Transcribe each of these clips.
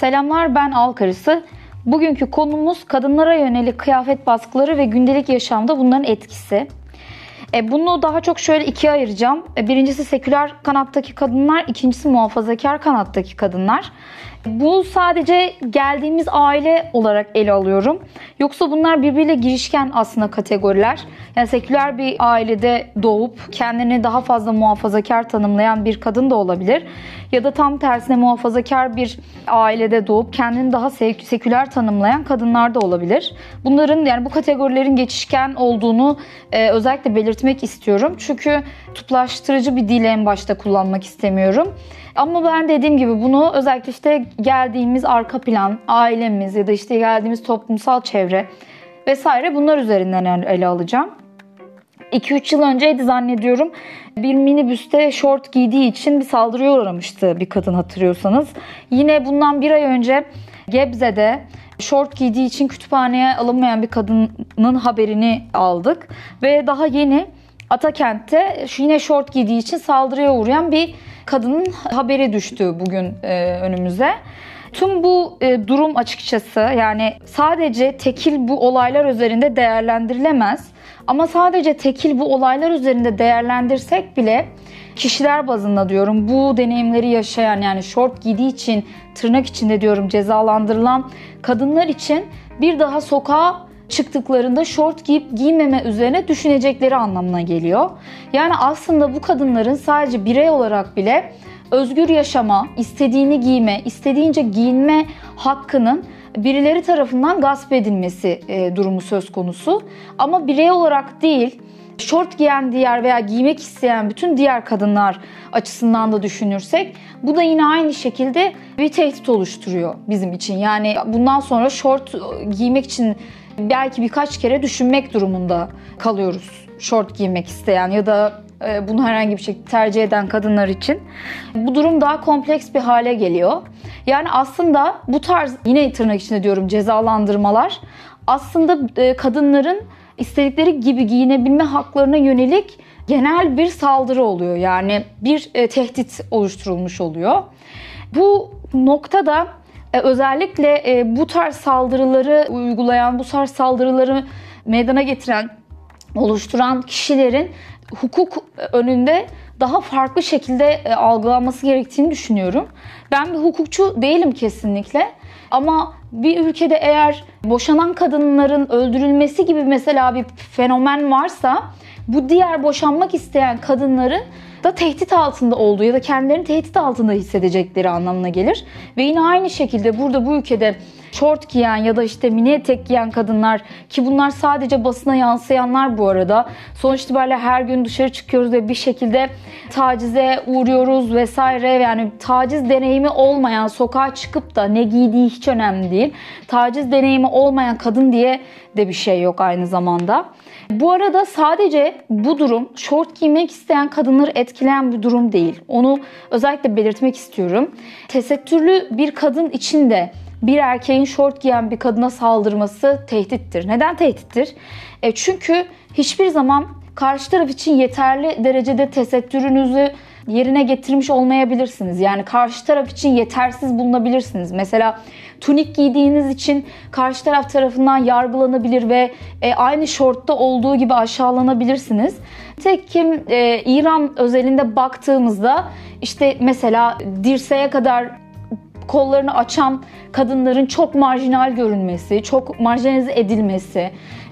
Selamlar ben Alkarısı. Bugünkü konumuz kadınlara yönelik kıyafet baskıları ve gündelik yaşamda bunların etkisi. E, bunu daha çok şöyle ikiye ayıracağım. E, birincisi seküler kanattaki kadınlar, ikincisi muhafazakar kanattaki kadınlar. Bu sadece geldiğimiz aile olarak ele alıyorum. Yoksa bunlar birbiriyle girişken aslında kategoriler. Yani seküler bir ailede doğup kendini daha fazla muhafazakar tanımlayan bir kadın da olabilir. Ya da tam tersine muhafazakar bir ailede doğup kendini daha seküler tanımlayan kadınlar da olabilir. Bunların yani bu kategorilerin geçişken olduğunu e, özellikle belirtmek istiyorum. Çünkü tutlaştırıcı bir dil en başta kullanmak istemiyorum. Ama ben dediğim gibi bunu özellikle işte geldiğimiz arka plan, ailemiz ya da işte geldiğimiz toplumsal çevre vesaire bunlar üzerinden ele alacağım. 2-3 yıl önceydi zannediyorum. Bir minibüste şort giydiği için bir saldırıya uğramıştı bir kadın hatırlıyorsanız. Yine bundan bir ay önce Gebze'de şort giydiği için kütüphaneye alınmayan bir kadının haberini aldık. Ve daha yeni Atakent'te yine şort giydiği için saldırıya uğrayan bir kadının haberi düştü bugün e, önümüze. Tüm bu e, durum açıkçası yani sadece tekil bu olaylar üzerinde değerlendirilemez. Ama sadece tekil bu olaylar üzerinde değerlendirsek bile kişiler bazında diyorum bu deneyimleri yaşayan yani şort giydiği için tırnak içinde diyorum cezalandırılan kadınlar için bir daha sokağa çıktıklarında şort giyip giymeme üzerine düşünecekleri anlamına geliyor. Yani aslında bu kadınların sadece birey olarak bile özgür yaşama, istediğini giyme, istediğince giyinme hakkının birileri tarafından gasp edilmesi e, durumu söz konusu. Ama birey olarak değil, şort giyen diğer veya giymek isteyen bütün diğer kadınlar açısından da düşünürsek bu da yine aynı şekilde bir tehdit oluşturuyor bizim için. Yani bundan sonra şort giymek için belki birkaç kere düşünmek durumunda kalıyoruz. Şort giymek isteyen ya da e, bunu herhangi bir şekilde tercih eden kadınlar için. Bu durum daha kompleks bir hale geliyor. Yani aslında bu tarz yine tırnak içinde diyorum cezalandırmalar aslında e, kadınların istedikleri gibi giyinebilme haklarına yönelik genel bir saldırı oluyor. Yani bir e, tehdit oluşturulmuş oluyor. Bu noktada özellikle e, bu tarz saldırıları uygulayan, bu tarz saldırıları meydana getiren, oluşturan kişilerin hukuk önünde daha farklı şekilde e, algılanması gerektiğini düşünüyorum. Ben bir hukukçu değilim kesinlikle. Ama bir ülkede eğer boşanan kadınların öldürülmesi gibi mesela bir fenomen varsa bu diğer boşanmak isteyen kadınların da tehdit altında olduğu ya da kendilerini tehdit altında hissedecekleri anlamına gelir. Ve yine aynı şekilde burada bu ülkede şort giyen ya da işte mini etek giyen kadınlar ki bunlar sadece basına yansıyanlar bu arada. Sonuç itibariyle her gün dışarı çıkıyoruz ve bir şekilde tacize uğruyoruz vesaire. Yani taciz deneyimi olmayan sokağa çıkıp da ne giydiği hiç önemli değil. Taciz deneyimi olmayan kadın diye de bir şey yok aynı zamanda. Bu arada sadece bu durum şort giymek isteyen kadınları etkileyen bir durum değil. Onu özellikle belirtmek istiyorum. Tesettürlü bir kadın için de bir erkeğin şort giyen bir kadına saldırması tehdittir. Neden tehdittir? E çünkü hiçbir zaman karşı taraf için yeterli derecede tesettürünüzü yerine getirmiş olmayabilirsiniz. Yani karşı taraf için yetersiz bulunabilirsiniz. Mesela tunik giydiğiniz için karşı taraf tarafından yargılanabilir ve e, aynı şortta olduğu gibi aşağılanabilirsiniz. Tek kim e, İran özelinde baktığımızda işte mesela dirseğe kadar kollarını açan kadınların çok marjinal görünmesi, çok marjinalize edilmesi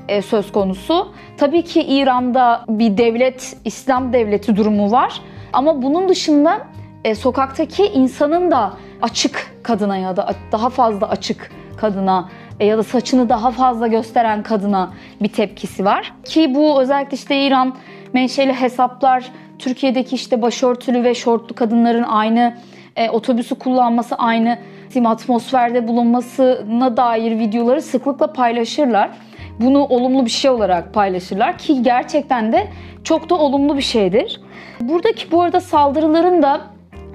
e, söz konusu. Tabii ki İran'da bir devlet, İslam devleti durumu var. Ama bunun dışında e, sokaktaki insanın da açık kadına ya da daha fazla açık kadına e, ya da saçını daha fazla gösteren kadına bir tepkisi var. Ki bu özellikle işte İran menşeli hesaplar Türkiye'deki işte başörtülü ve şortlu kadınların aynı e, otobüsü kullanması, aynı atmosferde bulunmasına dair videoları sıklıkla paylaşırlar. Bunu olumlu bir şey olarak paylaşırlar ki gerçekten de çok da olumlu bir şeydir. Buradaki bu arada saldırıların da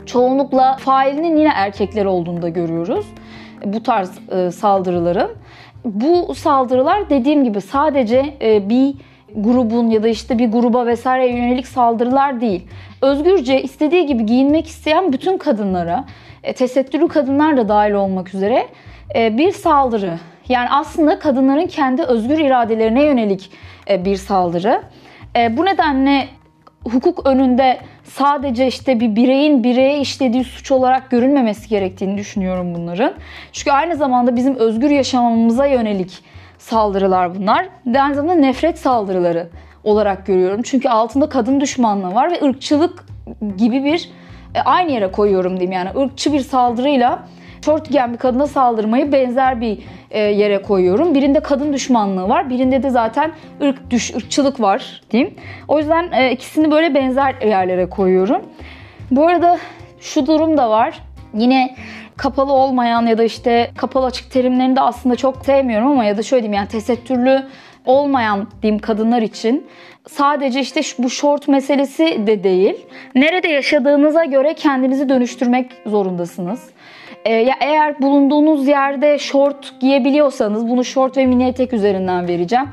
çoğunlukla failinin yine erkekler olduğunu da görüyoruz. Bu tarz e, saldırıların. Bu saldırılar dediğim gibi sadece e, bir grubun ya da işte bir gruba vesaire yönelik saldırılar değil. Özgürce istediği gibi giyinmek isteyen bütün kadınlara, e, tesettürlü kadınlar da dahil olmak üzere e, bir saldırı. Yani aslında kadınların kendi özgür iradelerine yönelik e, bir saldırı. Bu nedenle hukuk önünde sadece işte bir bireyin bireye işlediği suç olarak görülmemesi gerektiğini düşünüyorum bunların. Çünkü aynı zamanda bizim özgür yaşamamıza yönelik saldırılar bunlar. Ve aynı nefret saldırıları olarak görüyorum. Çünkü altında kadın düşmanlığı var ve ırkçılık gibi bir e, aynı yere koyuyorum diyeyim yani ırkçı bir saldırıyla şort giyen bir kadına saldırmayı benzer bir e, yere koyuyorum. Birinde kadın düşmanlığı var, birinde de zaten ırk düş, ırkçılık var diyeyim. O yüzden e, ikisini böyle benzer yerlere koyuyorum. Bu arada şu durum da var. Yine kapalı olmayan ya da işte kapalı açık terimlerini de aslında çok sevmiyorum ama ya da şöyle diyeyim yani tesettürlü olmayan diyeyim kadınlar için sadece işte bu short meselesi de değil. Nerede yaşadığınıza göre kendinizi dönüştürmek zorundasınız. Ee, ya eğer bulunduğunuz yerde short giyebiliyorsanız bunu short ve mini etek üzerinden vereceğim.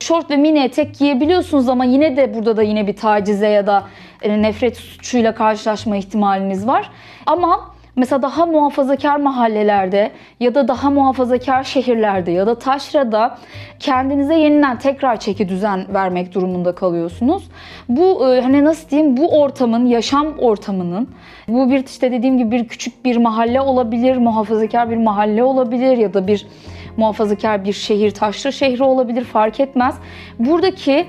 Short ve mini etek giyebiliyorsunuz ama yine de burada da yine bir tacize ya da e, nefret suçuyla karşılaşma ihtimaliniz var. Ama Mesela daha muhafazakar mahallelerde ya da daha muhafazakar şehirlerde ya da taşrada kendinize yeniden tekrar çeki düzen vermek durumunda kalıyorsunuz. Bu e, hani nasıl diyeyim bu ortamın, yaşam ortamının bu bir işte dediğim gibi bir küçük bir mahalle olabilir, muhafazakar bir mahalle olabilir ya da bir muhafazakar bir şehir, taşra şehri olabilir fark etmez. Buradaki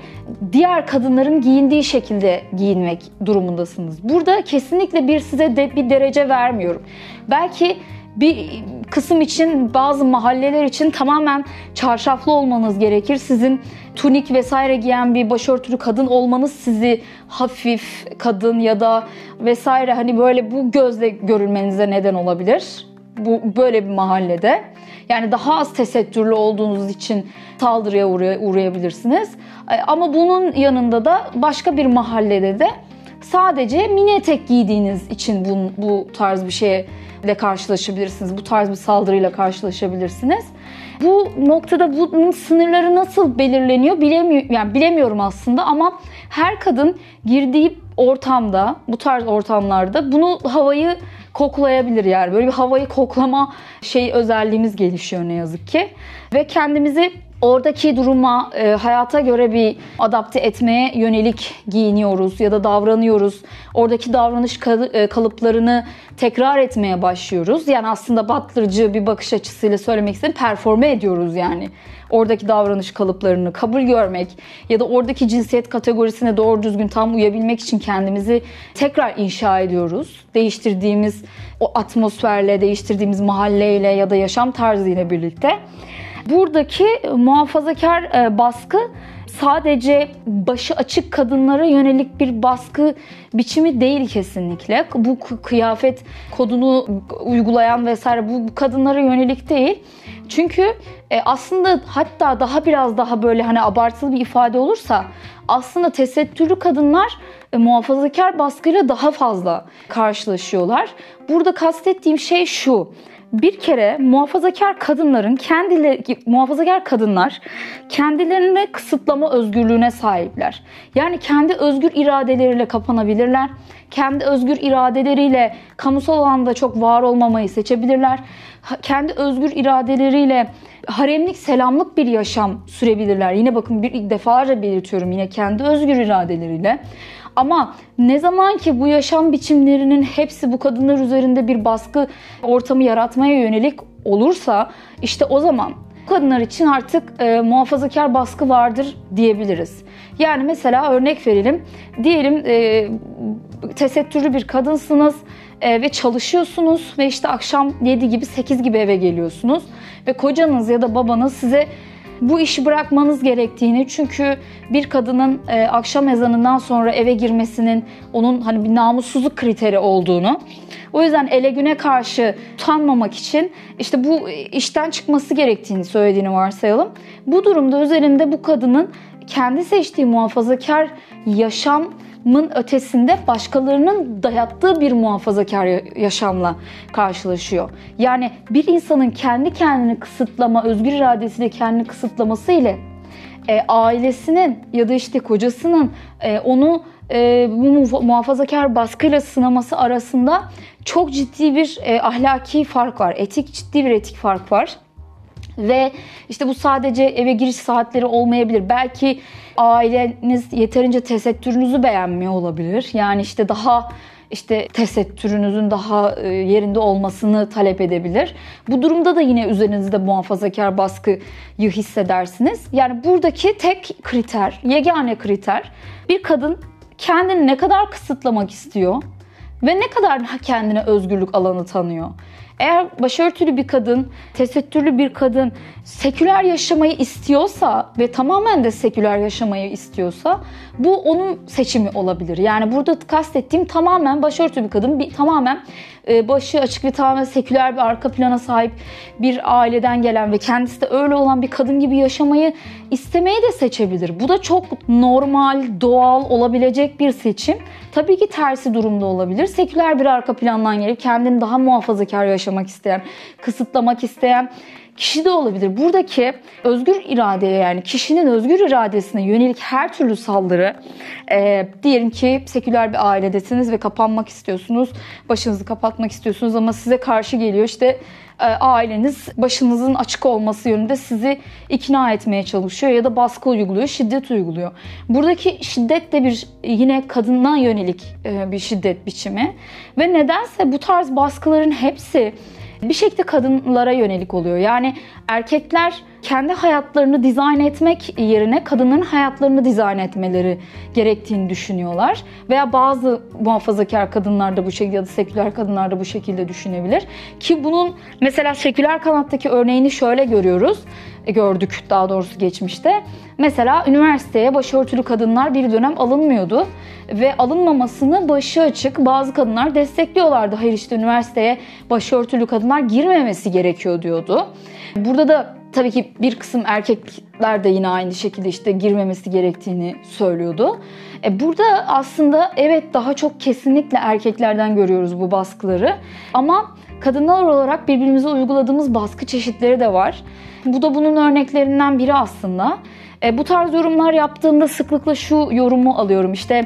diğer kadınların giyindiği şekilde giyinmek durumundasınız. Burada kesinlikle bir size de bir derece vermiyorum. Belki bir kısım için bazı mahalleler için tamamen çarşaflı olmanız gerekir. Sizin tunik vesaire giyen bir başörtülü kadın olmanız sizi hafif kadın ya da vesaire hani böyle bu gözle görülmenize neden olabilir. Bu böyle bir mahallede. Yani daha az tesettürlü olduğunuz için saldırıya uğrayabilirsiniz. Ama bunun yanında da başka bir mahallede de sadece mini etek giydiğiniz için bu, bu tarz bir şeyle karşılaşabilirsiniz. Bu tarz bir saldırıyla karşılaşabilirsiniz. Bu noktada bunun sınırları nasıl belirleniyor bilemiyorum yani bilemiyorum aslında ama her kadın girdiği ortamda, bu tarz ortamlarda bunu havayı koklayabilir yani. Böyle bir havayı koklama şey özelliğimiz gelişiyor ne yazık ki. Ve kendimizi oradaki duruma, e, hayata göre bir adapte etmeye yönelik giyiniyoruz ya da davranıyoruz. Oradaki davranış e, kalıplarını tekrar etmeye başlıyoruz. Yani aslında battırıcı bir bakış açısıyla söylemek istedim. Performe ediyoruz yani. Oradaki davranış kalıplarını kabul görmek ya da oradaki cinsiyet kategorisine doğru düzgün tam uyabilmek için kendimizi tekrar inşa ediyoruz. Değiştirdiğimiz o atmosferle, değiştirdiğimiz mahalleyle ya da yaşam tarzıyla birlikte. Buradaki muhafazakar e, baskı sadece başı açık kadınlara yönelik bir baskı biçimi değil kesinlikle. Bu kıyafet kodunu uygulayan vesaire bu kadınlara yönelik değil. Çünkü e, aslında hatta daha biraz daha böyle hani abartılı bir ifade olursa aslında tesettürlü kadınlar e, muhafazakar baskıyla daha fazla karşılaşıyorlar. Burada kastettiğim şey şu bir kere muhafazakar kadınların kendileri muhafazakar kadınlar kendilerine kısıtlama özgürlüğüne sahipler. Yani kendi özgür iradeleriyle kapanabilirler. Kendi özgür iradeleriyle kamusal alanda çok var olmamayı seçebilirler. Kendi özgür iradeleriyle haremlik, selamlık bir yaşam sürebilirler. Yine bakın bir defalarca belirtiyorum yine kendi özgür iradeleriyle. Ama ne zaman ki bu yaşam biçimlerinin hepsi bu kadınlar üzerinde bir baskı ortamı yaratmaya yönelik olursa işte o zaman bu kadınlar için artık e, muhafazakar baskı vardır diyebiliriz. Yani mesela örnek verelim. Diyelim e, tesettürlü bir kadınsınız e, ve çalışıyorsunuz ve işte akşam 7 gibi 8 gibi eve geliyorsunuz ve kocanız ya da babanız size bu işi bırakmanız gerektiğini çünkü bir kadının e, akşam ezanından sonra eve girmesinin onun hani bir namussuzluk kriteri olduğunu o yüzden ele güne karşı utanmamak için işte bu işten çıkması gerektiğini söylediğini varsayalım. Bu durumda üzerinde bu kadının kendi seçtiği muhafazakar yaşam mın ötesinde başkalarının dayattığı bir muhafazakar yaşamla karşılaşıyor. Yani bir insanın kendi kendini kısıtlama, özgür iradesiyle kendini kısıtlaması ile e, ailesinin ya da işte kocasının e, onu e, bu muhafazakar baskıyla sınaması arasında çok ciddi bir e, ahlaki fark var. Etik ciddi bir etik fark var. Ve işte bu sadece eve giriş saatleri olmayabilir. Belki aileniz yeterince tesettürünüzü beğenmiyor olabilir. Yani işte daha işte tesettürünüzün daha e, yerinde olmasını talep edebilir. Bu durumda da yine üzerinizde muhafazakar baskıyı hissedersiniz. Yani buradaki tek kriter, yegane kriter bir kadın kendini ne kadar kısıtlamak istiyor ve ne kadar kendine özgürlük alanı tanıyor. Eğer başörtülü bir kadın, tesettürlü bir kadın seküler yaşamayı istiyorsa ve tamamen de seküler yaşamayı istiyorsa bu onun seçimi olabilir. Yani burada kastettiğim tamamen başörtülü bir kadın, bir, tamamen e, başı açık ve tamamen seküler bir arka plana sahip bir aileden gelen ve kendisi de öyle olan bir kadın gibi yaşamayı istemeyi de seçebilir. Bu da çok normal, doğal olabilecek bir seçim. Tabii ki tersi durumda olabilir. Seküler bir arka plandan gelip kendini daha muhafazakar yaşamak isteyen, kısıtlamak isteyen kişi de olabilir. Buradaki özgür iradeye yani kişinin özgür iradesine yönelik her türlü saldırı e, diyelim ki seküler bir ailedesiniz ve kapanmak istiyorsunuz. Başınızı kapatmak istiyorsunuz ama size karşı geliyor işte e, aileniz başınızın açık olması yönünde sizi ikna etmeye çalışıyor ya da baskı uyguluyor, şiddet uyguluyor. Buradaki şiddet de bir yine kadına yönelik e, bir şiddet biçimi ve nedense bu tarz baskıların hepsi bir şekilde kadınlara yönelik oluyor. Yani erkekler kendi hayatlarını dizayn etmek yerine kadınların hayatlarını dizayn etmeleri gerektiğini düşünüyorlar. Veya bazı muhafazakar kadınlar da bu şekilde ya da seküler kadınlar da bu şekilde düşünebilir. Ki bunun mesela seküler kanattaki örneğini şöyle görüyoruz. E, gördük daha doğrusu geçmişte. Mesela üniversiteye başörtülü kadınlar bir dönem alınmıyordu ve alınmamasını başı açık bazı kadınlar destekliyorlardı. Hayır işte üniversiteye başörtülü kadınlar girmemesi gerekiyor diyordu. Burada da tabii ki bir kısım erkekler de yine aynı şekilde işte girmemesi gerektiğini söylüyordu. E burada aslında evet daha çok kesinlikle erkeklerden görüyoruz bu baskıları. Ama kadınlar olarak birbirimize uyguladığımız baskı çeşitleri de var. Bu da bunun örneklerinden biri aslında. E, bu tarz yorumlar yaptığımda sıklıkla şu yorumu alıyorum. İşte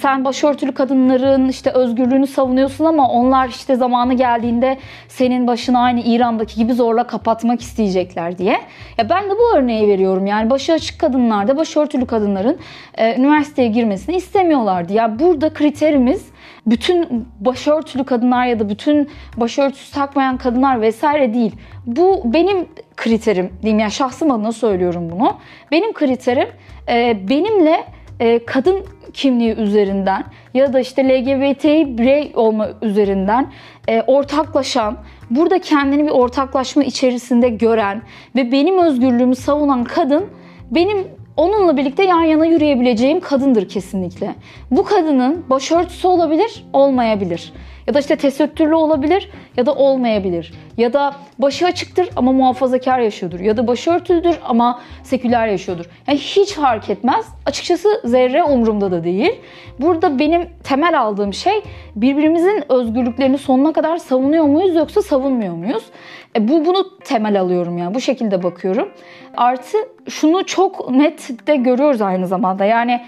sen başörtülü kadınların işte özgürlüğünü savunuyorsun ama onlar işte zamanı geldiğinde senin başını aynı İran'daki gibi zorla kapatmak isteyecekler diye. Ya ben de bu örneği veriyorum. Yani başı açık kadınlar da başörtülü kadınların e, üniversiteye girmesini istemiyorlardı. Ya burada kriterimiz bütün başörtülü kadınlar ya da bütün başörtüsü takmayan kadınlar vesaire değil. Bu benim kriterim diyeyim ya şahsım adına söylüyorum bunu. Benim kriterim e, benimle e, kadın kimliği üzerinden ya da işte LGBTİ birey olma üzerinden e, ortaklaşan, burada kendini bir ortaklaşma içerisinde gören ve benim özgürlüğümü savunan kadın benim onunla birlikte yan yana yürüyebileceğim kadındır kesinlikle. Bu kadının başörtüsü olabilir, olmayabilir. Ya da işte tesettürlü olabilir ya da olmayabilir. Ya da başı açıktır ama muhafazakar yaşıyordur. Ya da başı örtülüdür ama seküler yaşıyordur. Yani hiç fark etmez. Açıkçası zerre umurumda da değil. Burada benim temel aldığım şey birbirimizin özgürlüklerini sonuna kadar savunuyor muyuz yoksa savunmuyor muyuz? E bu bunu temel alıyorum yani bu şekilde bakıyorum. Artı şunu çok net de görüyoruz aynı zamanda. Yani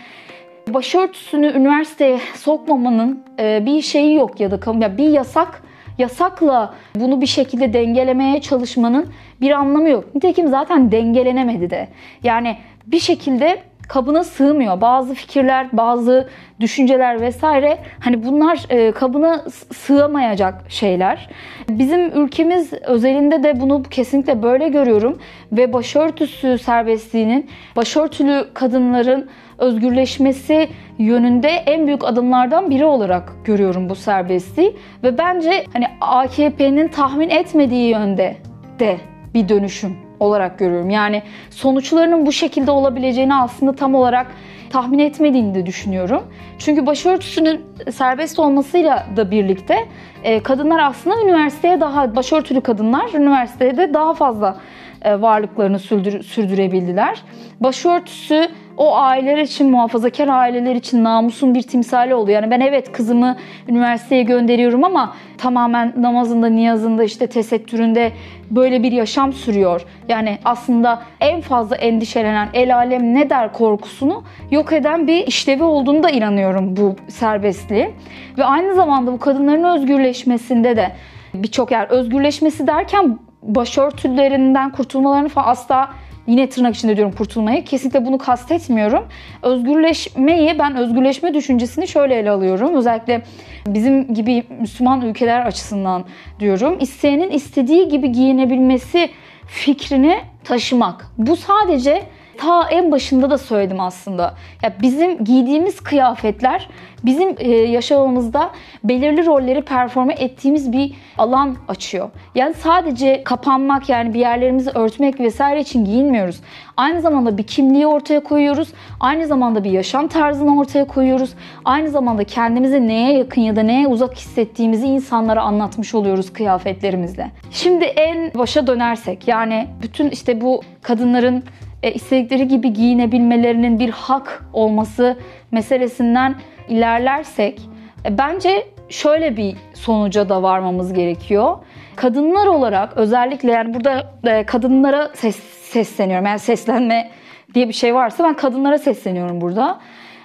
başörtüsünü üniversiteye sokmamanın e, bir şeyi yok ya da bir yasak yasakla bunu bir şekilde dengelemeye çalışmanın bir anlamı yok. Nitekim zaten dengelenemedi de. Yani bir şekilde kabına sığmıyor. Bazı fikirler, bazı düşünceler vesaire hani bunlar e, kabına sığamayacak şeyler. Bizim ülkemiz özelinde de bunu kesinlikle böyle görüyorum ve başörtüsü serbestliğinin başörtülü kadınların özgürleşmesi yönünde en büyük adımlardan biri olarak görüyorum bu serbestliği ve bence hani AKP'nin tahmin etmediği yönde de bir dönüşüm olarak görüyorum. Yani sonuçlarının bu şekilde olabileceğini aslında tam olarak tahmin etmediğini de düşünüyorum. Çünkü başörtüsünün serbest olmasıyla da birlikte e, kadınlar aslında üniversiteye daha başörtülü kadınlar üniversitede daha fazla e, varlıklarını sürdür, sürdürebildiler. Başörtüsü o aileler için, muhafazakar aileler için namusun bir timsali oluyor. Yani ben evet kızımı üniversiteye gönderiyorum ama tamamen namazında, niyazında, işte tesettüründe böyle bir yaşam sürüyor. Yani aslında en fazla endişelenen el alem ne der korkusunu yok eden bir işlevi olduğunu da inanıyorum bu serbestliği. Ve aynı zamanda bu kadınların özgürleşmesinde de birçok yer özgürleşmesi derken başörtülerinden kurtulmalarını falan asla yine tırnak içinde diyorum kurtulmayı. Kesinlikle bunu kastetmiyorum. Özgürleşmeyi ben özgürleşme düşüncesini şöyle ele alıyorum. Özellikle bizim gibi Müslüman ülkeler açısından diyorum. İsteyenin istediği gibi giyinebilmesi fikrini taşımak. Bu sadece ta en başında da söyledim aslında. Ya bizim giydiğimiz kıyafetler bizim e, yaşamımızda belirli rolleri performe ettiğimiz bir alan açıyor. Yani sadece kapanmak yani bir yerlerimizi örtmek vesaire için giyinmiyoruz. Aynı zamanda bir kimliği ortaya koyuyoruz. Aynı zamanda bir yaşam tarzını ortaya koyuyoruz. Aynı zamanda kendimizi neye yakın ya da neye uzak hissettiğimizi insanlara anlatmış oluyoruz kıyafetlerimizle. Şimdi en başa dönersek yani bütün işte bu kadınların e, istedikleri gibi giyinebilmelerinin bir hak olması meselesinden ilerlersek e, bence şöyle bir sonuca da varmamız gerekiyor. Kadınlar olarak özellikle yani burada e, kadınlara ses, sesleniyorum. Yani seslenme diye bir şey varsa ben kadınlara sesleniyorum burada.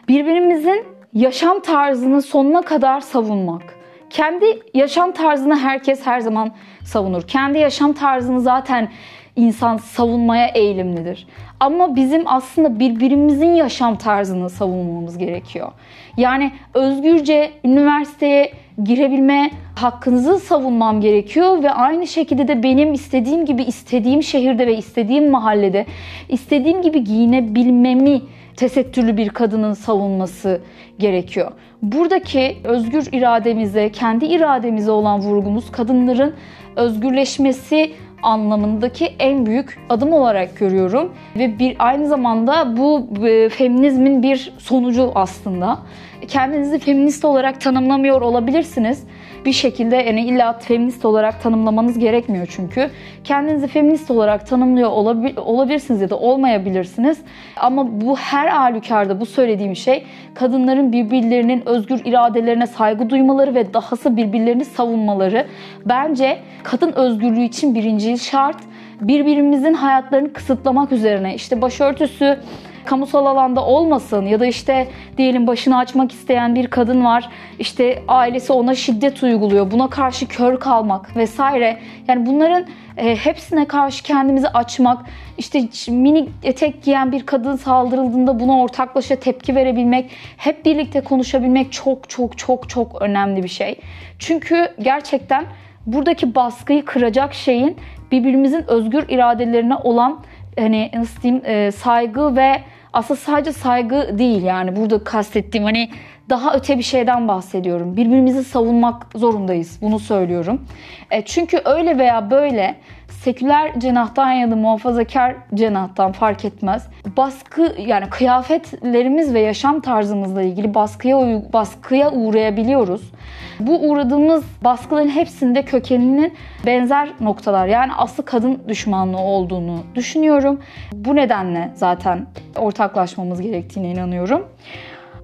Birbirimizin yaşam tarzını sonuna kadar savunmak. Kendi yaşam tarzını herkes her zaman savunur. Kendi yaşam tarzını zaten insan savunmaya eğilimlidir. Ama bizim aslında birbirimizin yaşam tarzını savunmamız gerekiyor. Yani özgürce üniversiteye girebilme hakkınızı savunmam gerekiyor ve aynı şekilde de benim istediğim gibi istediğim şehirde ve istediğim mahallede istediğim gibi giyinebilmemi tesettürlü bir kadının savunması gerekiyor. Buradaki özgür irademize, kendi irademize olan vurgumuz kadınların özgürleşmesi anlamındaki en büyük adım olarak görüyorum ve bir aynı zamanda bu e, feminizmin bir sonucu aslında. Kendinizi feminist olarak tanımlamıyor olabilirsiniz bir şekilde yani illa feminist olarak tanımlamanız gerekmiyor çünkü. Kendinizi feminist olarak tanımlıyor olabil, olabilirsiniz ya da olmayabilirsiniz. Ama bu her halükarda bu söylediğim şey kadınların birbirlerinin özgür iradelerine saygı duymaları ve dahası birbirlerini savunmaları. Bence kadın özgürlüğü için birinci şart birbirimizin hayatlarını kısıtlamak üzerine işte başörtüsü kamusal alanda olmasın ya da işte diyelim başını açmak isteyen bir kadın var. işte ailesi ona şiddet uyguluyor. Buna karşı kör kalmak vesaire. Yani bunların e, hepsine karşı kendimizi açmak, işte mini etek giyen bir kadın saldırıldığında buna ortaklaşa tepki verebilmek, hep birlikte konuşabilmek çok çok çok çok önemli bir şey. Çünkü gerçekten buradaki baskıyı kıracak şeyin birbirimizin özgür iradelerine olan hani nasıl diyeyim e, saygı ve aslında sadece saygı değil yani burada kastettiğim hani daha öte bir şeyden bahsediyorum. Birbirimizi savunmak zorundayız. Bunu söylüyorum. E, çünkü öyle veya böyle seküler cenahtan ya da muhafazakar cenahtan fark etmez. Baskı yani kıyafetlerimiz ve yaşam tarzımızla ilgili baskıya baskıya uğrayabiliyoruz. Bu uğradığımız baskıların hepsinde kökeninin benzer noktalar yani aslı kadın düşmanlığı olduğunu düşünüyorum. Bu nedenle zaten ortaklaşmamız gerektiğine inanıyorum.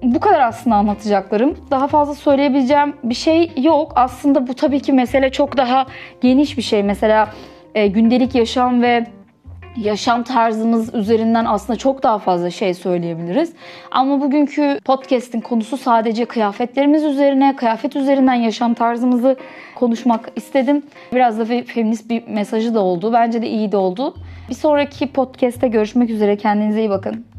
Bu kadar aslında anlatacaklarım. Daha fazla söyleyebileceğim bir şey yok. Aslında bu tabii ki mesele çok daha geniş bir şey. Mesela e, gündelik yaşam ve yaşam tarzımız üzerinden aslında çok daha fazla şey söyleyebiliriz. Ama bugünkü podcast'in konusu sadece kıyafetlerimiz üzerine, kıyafet üzerinden yaşam tarzımızı konuşmak istedim. Biraz da feminist bir mesajı da oldu. Bence de iyi de oldu. Bir sonraki podcast'te görüşmek üzere. Kendinize iyi bakın.